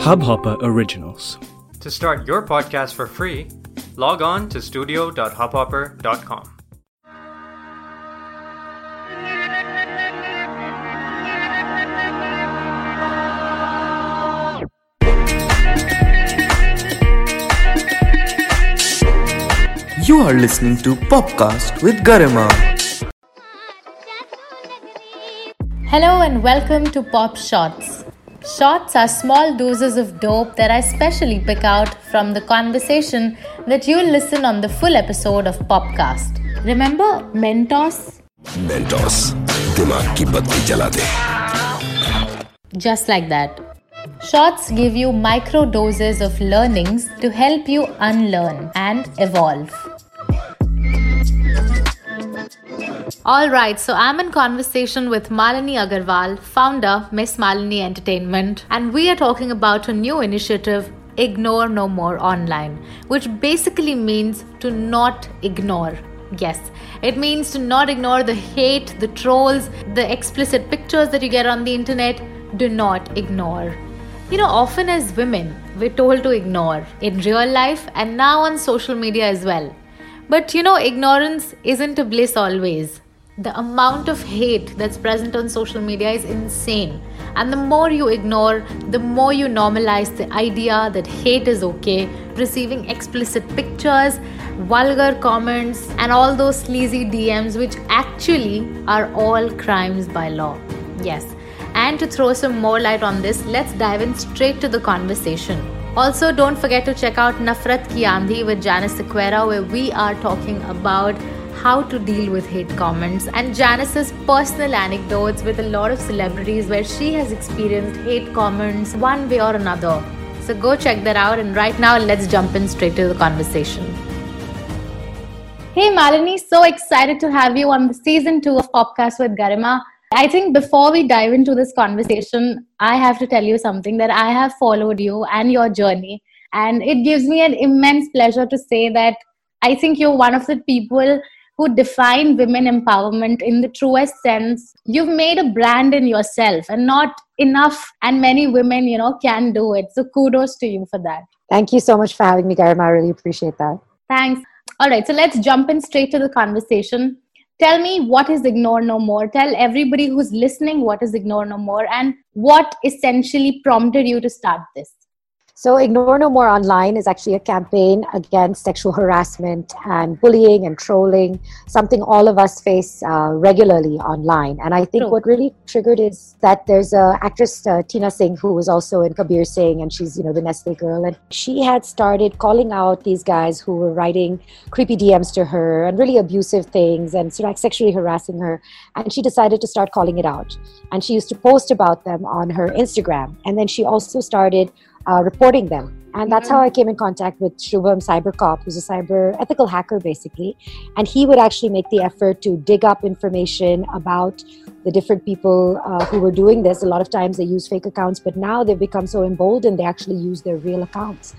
Hubhopper Originals. To start your podcast for free, log on to studio.hubhopper.com. You are listening to Popcast with Garima. Hello and welcome to Pop Shots. Shots are small doses of dope that I specially pick out from the conversation that you'll listen on the full episode of Popcast. Remember Mentos? Mentos दिमाग की बत्ती जला दे Just like that. Shots give you micro doses of learnings to help you unlearn and evolve. Alright, so I'm in conversation with Malini Agarwal, founder, of Miss Malini Entertainment, and we are talking about a new initiative, Ignore No More Online, which basically means to not ignore. Yes, it means to not ignore the hate, the trolls, the explicit pictures that you get on the internet. Do not ignore. You know, often as women, we're told to ignore in real life and now on social media as well. But you know, ignorance isn't a bliss always. The amount of hate that's present on social media is insane. And the more you ignore, the more you normalize the idea that hate is okay, receiving explicit pictures, vulgar comments, and all those sleazy DMs, which actually are all crimes by law. Yes. And to throw some more light on this, let's dive in straight to the conversation. Also, don't forget to check out Nafrat Ki Aandhi with Janice Sequeira, where we are talking about how to deal with hate comments and Janice's personal anecdotes with a lot of celebrities where she has experienced hate comments one way or another. So go check that out, and right now, let's jump in straight to the conversation. Hey Malini, so excited to have you on the season two of Popcast with Garima. I think before we dive into this conversation, I have to tell you something that I have followed you and your journey. And it gives me an immense pleasure to say that I think you're one of the people who define women empowerment in the truest sense. You've made a brand in yourself, and not enough and many women, you know, can do it. So kudos to you for that. Thank you so much for having me, Garima. I really appreciate that. Thanks. All right, so let's jump in straight to the conversation. Tell me what is Ignore No More. Tell everybody who's listening what is Ignore No More and what essentially prompted you to start this. So, Ignore No More Online is actually a campaign against sexual harassment and bullying and trolling, something all of us face uh, regularly online. And I think True. what really triggered is that there's a actress, uh, Tina Singh, who was also in Kabir Singh, and she's, you know, the Nestle girl. And she had started calling out these guys who were writing creepy DMs to her and really abusive things and sort of like sexually harassing her. And she decided to start calling it out. And she used to post about them on her Instagram. And then she also started uh, reporting them. And that's how I came in contact with Shubham Cybercop, who's a cyber ethical hacker basically. And he would actually make the effort to dig up information about the different people uh, who were doing this. A lot of times they use fake accounts, but now they've become so emboldened they actually use their real accounts.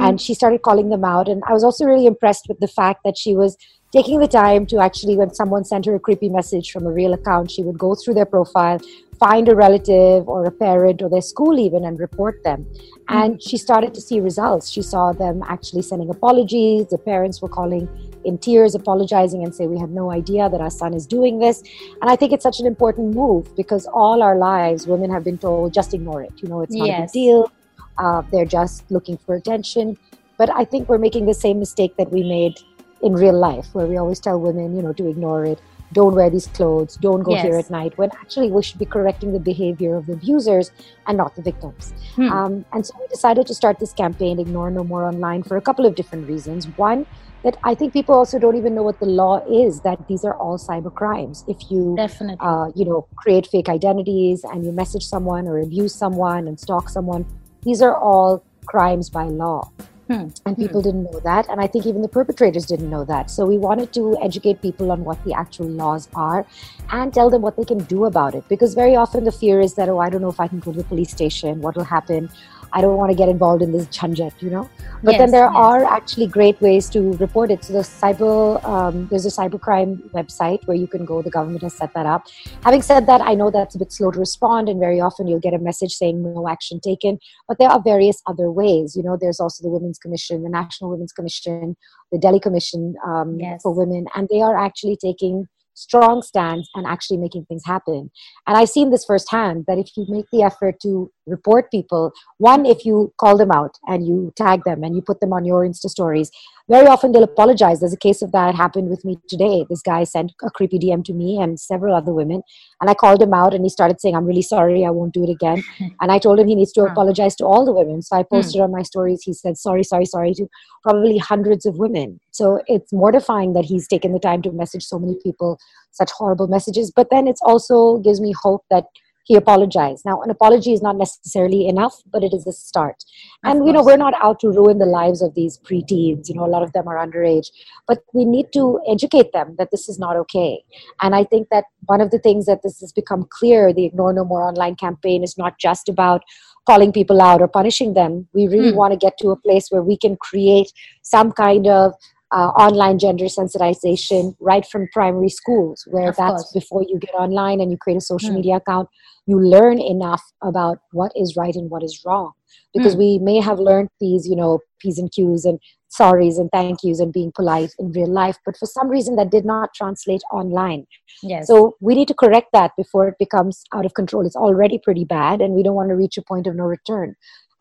And she started calling them out. And I was also really impressed with the fact that she was taking the time to actually, when someone sent her a creepy message from a real account, she would go through their profile, find a relative or a parent or their school even and report them. And she started to see results. She saw them actually sending apologies. The parents were calling in tears, apologizing and say, We had no idea that our son is doing this. And I think it's such an important move because all our lives, women have been told, just ignore it. You know, it's not a big deal. Uh, they're just looking for attention. But I think we're making the same mistake that we made in real life, where we always tell women, you know, to ignore it. Don't wear these clothes. Don't go here at night. When actually we should be correcting the behavior of the abusers and not the victims. Hmm. Um, and so we decided to start this campaign, Ignore No More Online, for a couple of different reasons. One, that I think people also don't even know what the law is. That these are all cyber crimes. If you Definitely. uh, you know, create fake identities and you message someone or abuse someone and stalk someone. These are all crimes by law. Hmm. And people didn't know that. And I think even the perpetrators didn't know that. So we wanted to educate people on what the actual laws are and tell them what they can do about it. Because very often the fear is that, oh, I don't know if I can go to the police station. What will happen? I don't want to get involved in this junjet, you know. But Yes, then there yes. are actually great ways to report it. So the cyber, um, there's a cybercrime website where you can go. The government has set that up. Having said that, I know that's a bit slow to respond, and very often you'll get a message saying no action taken. But there are various other ways. You know, there's also the Women's Commission, the National Women's Commission, the Delhi Commission um, Yes. for Women, and they are actually taking strong stands and actually making things happen. And I've seen this firsthand that if you make the effort to report people, one, if you call them out and you tag them and you put them on your Insta stories, very often they'll apologize. There's a case of that happened with me today. This guy sent a creepy DM to me and several other women, and I called him out and he started saying, I'm really sorry, I won't do it again. And I told him he needs to apologize to all the women. So I posted hmm. on my stories, he said, sorry, sorry, sorry to probably hundreds of women. So it's mortifying that he's taken the time to message so many people such horrible messages. But then it's also gives me hope that he apologized. Now, an apology is not necessarily enough, but it is a start. Of and you know, we're not out to ruin the lives of these preteens. You know, a lot of them are underage, but we need to educate them that this is not okay. And I think that one of the things that this has become clear, the Ignore No More online campaign is not just about calling people out or punishing them. We really Hmm. want to get to a place where we can create some kind of uh, online gender sensitization right from primary schools, where Of that's course. before you get online and you create a social Hmm. media account, you learn enough about what is right and what is wrong. Because Hmm. we may have learned these, you know, P's and Q's and sorries and thank yous and being polite in real life, but for some reason that did not translate online. Yes. So we need to correct that before it becomes out of control. It's already pretty bad, and we don't want to reach a point of no return.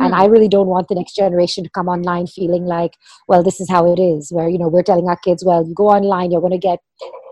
And. I really don't want the next generation to come online feeling like, well, this is how it is, where, you know, we're telling our kids, well, you go online, you're going to get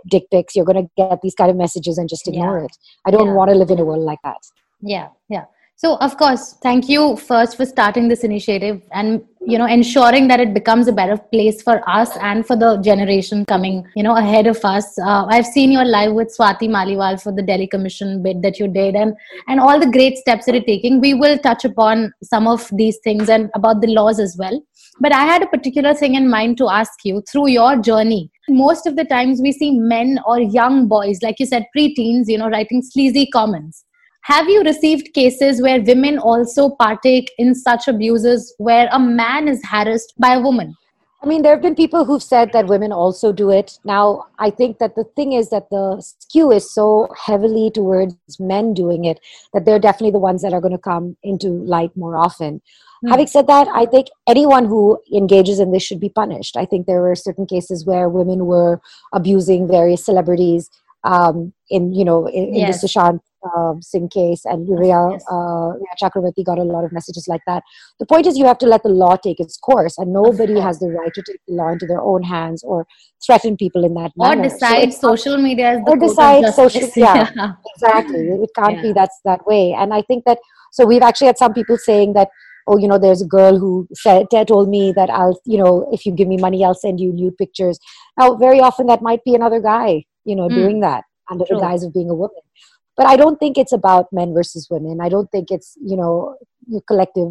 dick pics, you're going to get these kind of messages and just ignore Yeah. it. I don't Yeah. want to live in a world like that. yeah yeah so of course thank you first for starting this initiative and you know ensuring that it becomes a better place for us and for the generation coming you know ahead of us. Uh, i've seen your live with swati maliwal for the delhi commission bid that you did and and all the great steps that you're taking. We will touch upon some of these things and about the laws as well. But i had a particular thing in mind to ask you. Through your journey most of the times we see men or young boys like you said preteens you know writing sleazy comments have you received cases where women also partake in such abuses where a man is harassed by a woman? I mean, there have been people who've said that women also do it. Now, I think that the thing is that the skew is so heavily towards men doing it that they're definitely the ones that are going to come into light more often. Hmm. Having said that, I think anyone who engages in this should be punished. I think there were certain cases where women were abusing various celebrities. Um, in you know, in, in Yes. the Sushant um, Singh case, and Rhea, Yes. uh, Chakravarti got a lot of messages like that. The point is, you have to let the law take its course, and nobody has the right to take the law into their own hands or threaten people in that Or manner. So decide not- social media is the Or decide social- yeah. exactly it can't be Yeah. that's that way and i think that so we've actually had some people saying that oh you know there's a girl who said told me that i'll you know if you give me money i'll send you nude pictures now very often that might be another guy you know Hmm. doing that under True. the guise of being a woman. But i don't think it's about men versus women. I don't think it's you know your collective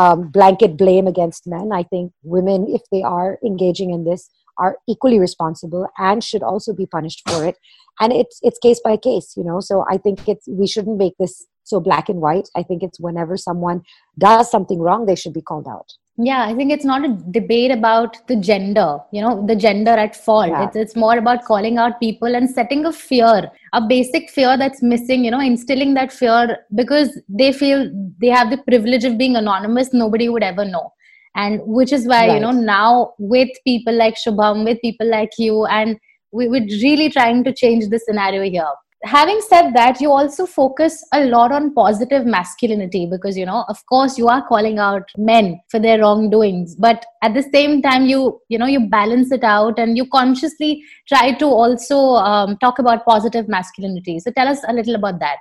um, blanket blame against men. I think women if they are engaging in this are equally responsible and should also be punished for it. And it's it's case by case you know? So i think it's we shouldn't make this so black and white. I think it's whenever someone does something wrong they should be called out yeah i think it's not a debate about the gender you know the gender at fault. Yeah. it's, it's more about calling out people and setting a fear a basic fear that's missing you know instilling that fear because they feel they have the privilege of being anonymous nobody would ever know. And which is why you know now with people like shubham with people like you and we, we're really trying to change the scenario here having said that you also focus a lot on positive masculinity because you know of course you are calling out men for their wrongdoings but at the same time you you know you balance it out and you consciously try to also um, talk about positive masculinity. So tell us a little about that.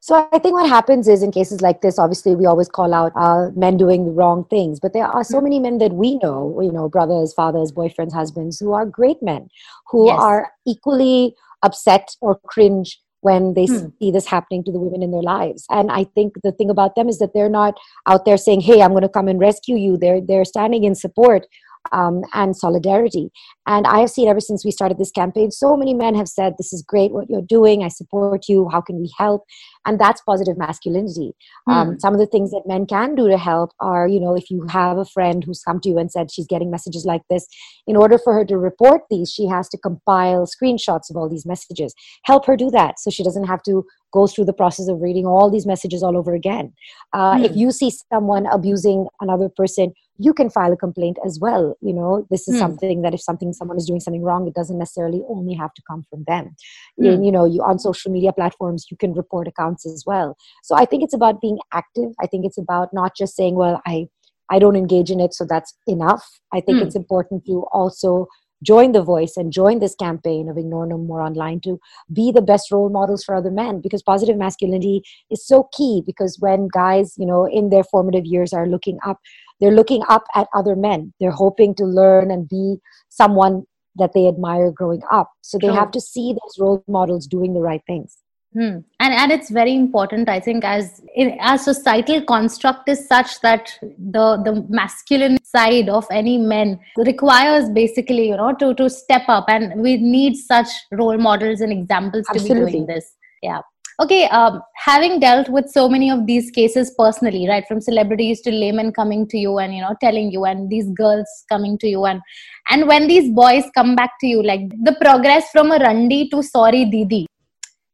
So i think what happens is in cases like this obviously we always call out uh, men doing the wrong things but there are so many men that we know you know brothers fathers boyfriends husbands who are great men who Yes. are equally upset or cringe when they Hmm. see this happening to the women in their lives and i think the thing about them is that they're not out there saying hey i'm going to come and rescue you they're they're standing in support um, and solidarity. And I have seen ever since we started this campaign, so many men have said, This is great what you're doing. I support you. How can we help? And that's positive masculinity. Hmm. Um, some of the things that men can do to help are, you know, if you have a friend who's come to you and said she's getting messages like this, in order for her to report these, she has to compile screenshots of all these messages. Help her do that so she doesn't have to go through the process of reading all these messages all over again. Uh, If Hmm. you see someone abusing another person, you can file a complaint as well. You know, this is Hmm. something that if something someone is doing something wrong, it doesn't necessarily only have to come from them. Hmm. And, you know, you on social media platforms, you can report accounts as well. So I think it's about being active. I think it's about not just saying, "Well, I I don't engage in it, so that's enough." I think Hmm. it's important to also join the voice and join this campaign of ignore no more online to be the best role models for other men because positive masculinity is so key because when guys you know in their formative years are looking up they're looking up at other men they're hoping to learn and be someone that they admire growing up so they True. have to see those role models doing the right things Hmm. And and it's very important, I think, as in, as societal construct is such that the the masculine side of any men requires basically, you know, to to step up, and we need such role models and examples to be doing this. Yeah. Okay. Um, having dealt with so many of these cases personally, right, from celebrities to laymen coming to you and you know telling you, and these girls coming to you, and and when these boys come back to you, like the progress from a randi to sorry didi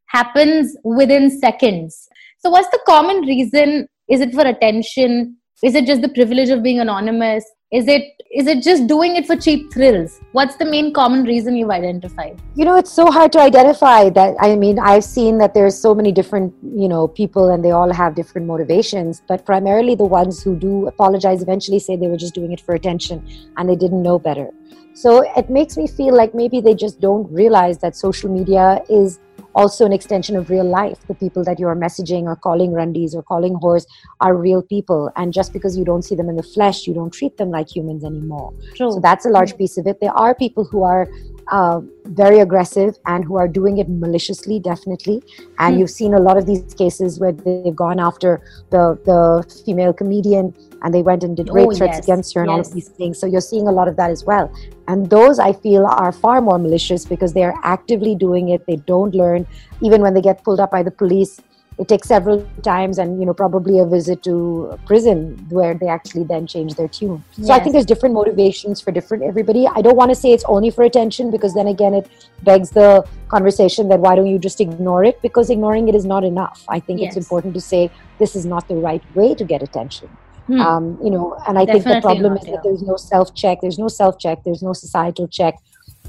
happens within seconds. So, what's the common reason? Is it for attention? Is it just the privilege of being anonymous? Is it is it just doing it for cheap thrills? What's the main common reason you've identified? you know it's so hard to identify that i mean i've seen that there's so many different you know people and they all have different motivations but primarily the ones who do apologize eventually say they were just doing it for attention and they didn't know better so it makes me feel like maybe they just don't realize that social media is also an extension of real life the people that you are messaging or calling rundis or calling whores are real people and just because you don't see them in the flesh you don't treat them like humans anymore True. so that's a large piece of it. There are people who are uh, very aggressive and who are doing it maliciously, definitely. And Hmm. you've seen a lot of these cases where they've gone after the the female comedian and they went and did rape Oh, threats yes, against her and all of these things. So you're seeing a lot of that as well. And those I feel are far more malicious because they are actively doing it. They don't learn. Even when they get pulled up by the police, it takes several times and you know probably a visit to prison where they actually then change their tune. So i think there's different motivations for different everybody. I don't want to say it's only for attention because then again it begs the conversation that why don't you just ignore it? Because ignoring it is not enough. I think it's important to say this is not the right way to get attention. Hmm. um, you know and i think the problem is that there's no self check there's no self check there's no societal check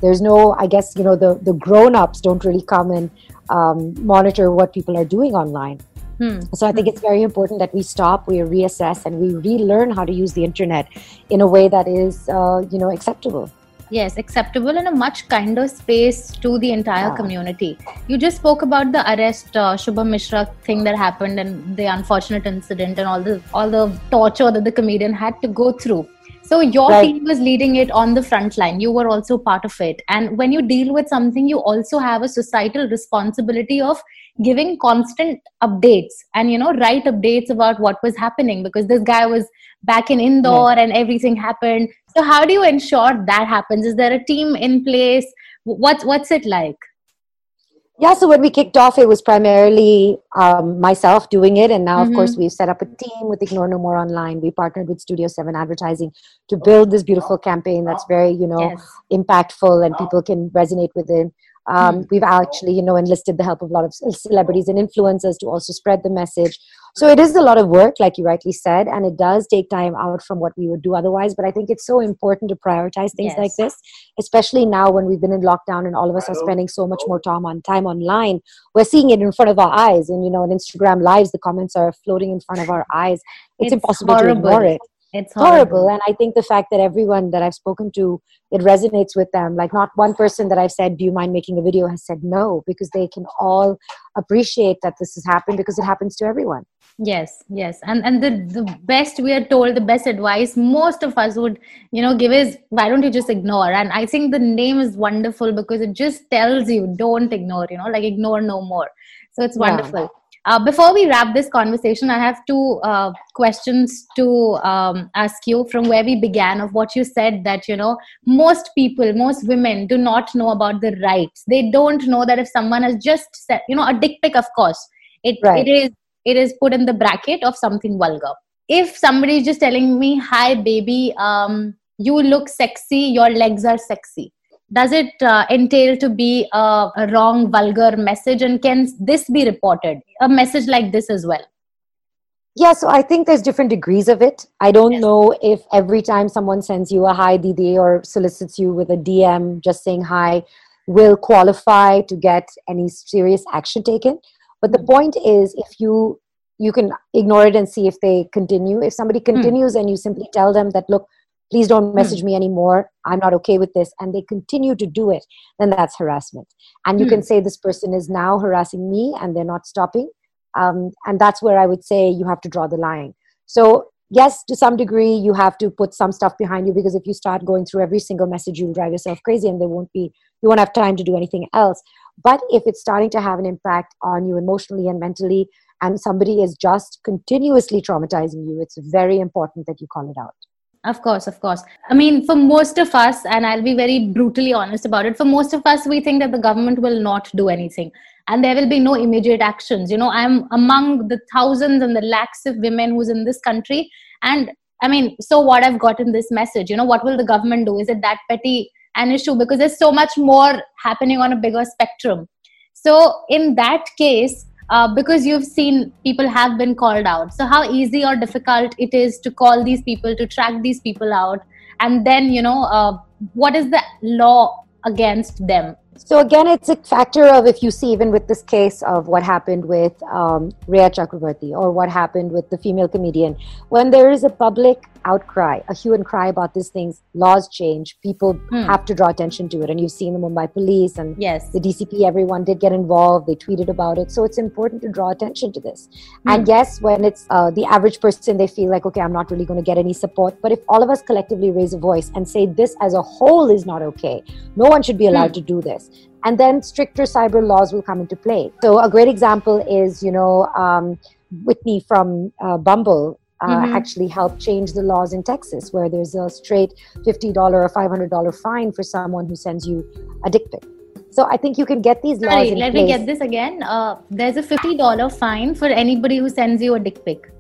there's no i guess you know the the grown-ups don't really come and um, monitor what people are doing online Hmm. so I think it's very important that we stop, we reassess, and we relearn how to use the internet in a way that is, uh, you know, acceptable. Yes, acceptable in a much kinder space to the entire Yeah. community. You just spoke about the arrest, uh, Shubham Mishra thing that happened, and the unfortunate incident, and all the all the torture that the comedian had to go through. So your Right. team was leading it on the front line. You were also part of it, and when you deal with something, you also have a societal responsibility of giving constant updates and you know right updates about what was happening because this guy was back in Indore and everything happened. So how do you ensure that happens? Is there a team in place? What's what's it like? Yeah, so when we kicked off, it was primarily um, myself doing it. And now, of Mhm. course, we've set up a team with Ignore No More Online. We partnered with Studio 7 Advertising to build this beautiful campaign that's very, you know, Yes. impactful and people can resonate with it. Um, We've actually, you know, enlisted the help of a lot of celebrities and influencers to also spread the message. So it is a lot of work, like you rightly said, and it does take time out from what we would do otherwise. But I think it's so important to prioritize things Yes. like this, especially now when we've been in lockdown and all of us are spending so much more time on time online. We're seeing it in front of our eyes, and you know, on Instagram lives, the comments are floating in front of our eyes. It's, It's impossible horrible. to ignore it It's horrible. horrible. and i think the fact that everyone that i've spoken to it resonates with them like not one person that i've said do you mind making a video has said no because they can all appreciate that this has happened because it happens to everyone Yes, yes. And and the, the best we are told, the best advice most of us would, you know, give is why don't you just ignore? And I think the name is wonderful because it just tells you don't ignore, you know, like ignore no more. So it's Yeah. Uh, before we wrap this conversation, I have two uh, questions to um, ask you from where we began of what you said that, you know, most people, most women do not know about the rights. They don't know that if someone has just said, you know, a dick pic, of course, it, Right. it is it is put in the bracket of something vulgar. If somebody is just telling me, hi, baby, um, you look sexy, your legs are sexy does it uh, entail to be a, a wrong vulgar message and can this be reported a message like this as well Yeah, so I think there's different degrees of it. I don't Yes. know if every time someone sends you a hi Didi or solicits you with a DM just saying hi will qualify to get any serious action taken. But the point is if you you can ignore it and see if they continue. If somebody continues and you simply tell them that look, please don't message me anymore. I'm not okay with this and they continue to do it, then that's harassment. And you Hmm. can say this person is now harassing me and they're not stopping um, and that's where i would say you have to draw the line so yes to some degree you have to put some stuff behind you because if you start going through every single message you'll drive yourself crazy and there won't be you won't have time to do anything else but if it's starting to have an impact on you emotionally and mentally and somebody is just continuously traumatizing you it's very important that you call it out of course of course. I mean for most of us and i'll be very brutally honest about it for most of us we think that the government will not do anything. And there will be no immediate actions. You know i'm among the thousands and the lakhs of women who's in this country. And i mean so what i've gotten this message you know what will the government do? Is it that petty an issue? Because there's so much more happening on a bigger spectrum. So in that case uh, because you've seen people have been called out. So how easy or difficult it is to call these people to track these people out and then you know uh, what is the law against them? So again, it's a factor of if you see even with this case of what happened with um, Rhea Chakravarti or what happened with the female comedian, when there is a public outcry, a hue and cry about these things, laws change, people Hmm. have to draw attention to it, and you've seen the Mumbai police and yes the DCP, everyone did get involved. They tweeted about it. So it's important to draw attention to this. Hmm. And yes, when it's uh, the average person, they feel like, okay, I'm not really going to get any support. But if all of us collectively raise a voice and say this as a whole is not okay, no one should be allowed to do this. And then stricter cyber laws will come into play. So a great example is, you know, um, Whitney from uh, Bumble. Uh, Mhm. Actually, helped change the laws in Texas, where there's a straight $50 or $500 fine for someone who sends you a dick pic. So I think you can get these laws sorry let place. me get this again uh, there's a $50 fine for anybody who sends you a dick pic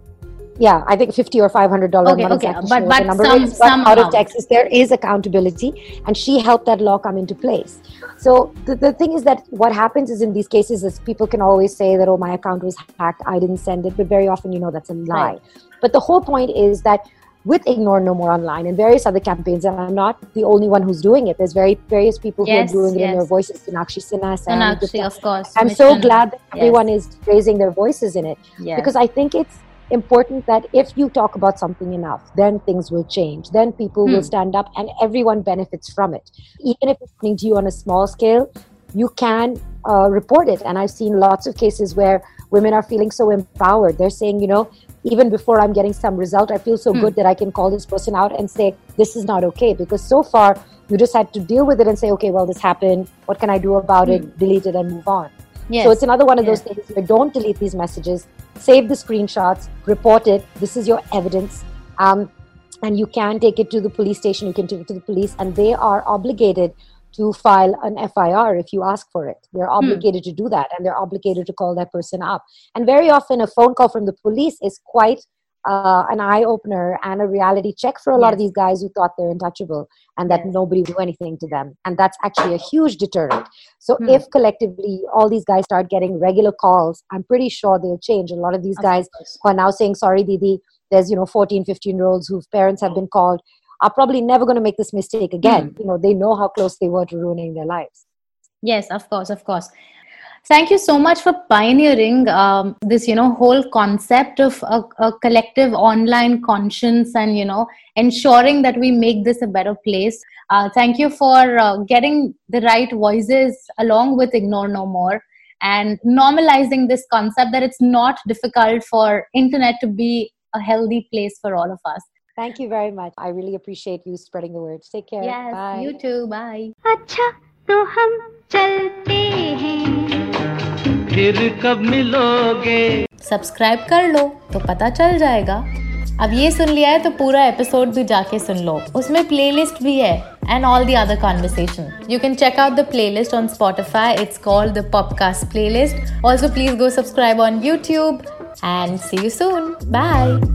Yeah, I think fifty or five hundred dollars. Okay, okay, but- but some- is, but some out of. Texas, there is accountability, and she helped that law come into place. So the, the thing is that what happens is in these cases is people can always say that oh my account was hacked, I didn't send it, but very often you know that's a lie. Right. But the whole point is that with Ignore No More Online and various other campaigns, and I'm not the only one who's doing it. There's very various people Yes, who are doing it in their voices. Sonakshi Sinha, Sam of course I'm so glad that everyone is raising their voices in it yes. because I think it's important that if you talk about something enough, then things will change. Then people Hmm. will stand up and everyone benefits from it. Even if it's happening to you on a small scale, you can uh, report it. And I've seen lots of cases where women are feeling so empowered. They're saying, you know, even before I'm getting some result, I feel so Hmm. good that I can call this person out and say, this is not okay. Because so far, you just had to deal with it and say, okay, well, this happened. What can I do about it? Delete it and move on. yes. So it's another one of those Yes. things where don't delete these messages, save the screenshots, report it. This is your evidence. Um, and you can take it to the police station, you can take it to the police, and they are obligated to file an FIR if you ask for it. They're obligated to do that, and they're obligated to call that person up. And very often, a phone call from the police is quite uh, an eye opener and a reality check for a lot of these guys who thought they're untouchable and that Yes. nobody would do anything to them. And that's actually a huge deterrent. So Hmm. if collectively all these guys start getting regular calls, I'm pretty sure they'll change. A lot of these guys are now saying, sorry, Didi, there's, you know, 14, 15 year olds whose parents have been called are probably never going to make this mistake again. Hmm. You know, they know how close they were to ruining their lives. Yes, of course, of course. Thank you so much for pioneering um, this, you know, whole concept of a, a collective online conscience and, you know, ensuring that we make this a better place. Uh, thank you for uh, getting the right voices along with Ignore No More and normalizing this concept that it's not difficult for internet to be a healthy place for all of us. Thank you very much. I really appreciate you spreading the word. Take care. Yes, Bye. you too. Bye. अच्छा तो हम चलते हैं फिर कब मिलोगे subscribe कर लो तो पता चल जाएगा अब ये सुन लिया है तो पूरा एपिसोड भी जाके सुन लो उसमें प्लेलिस्ट भी है and all the other conversation you can check out the playlist on Spotify it's called the podcast playlist also please go subscribe on YouTube and C you soon bye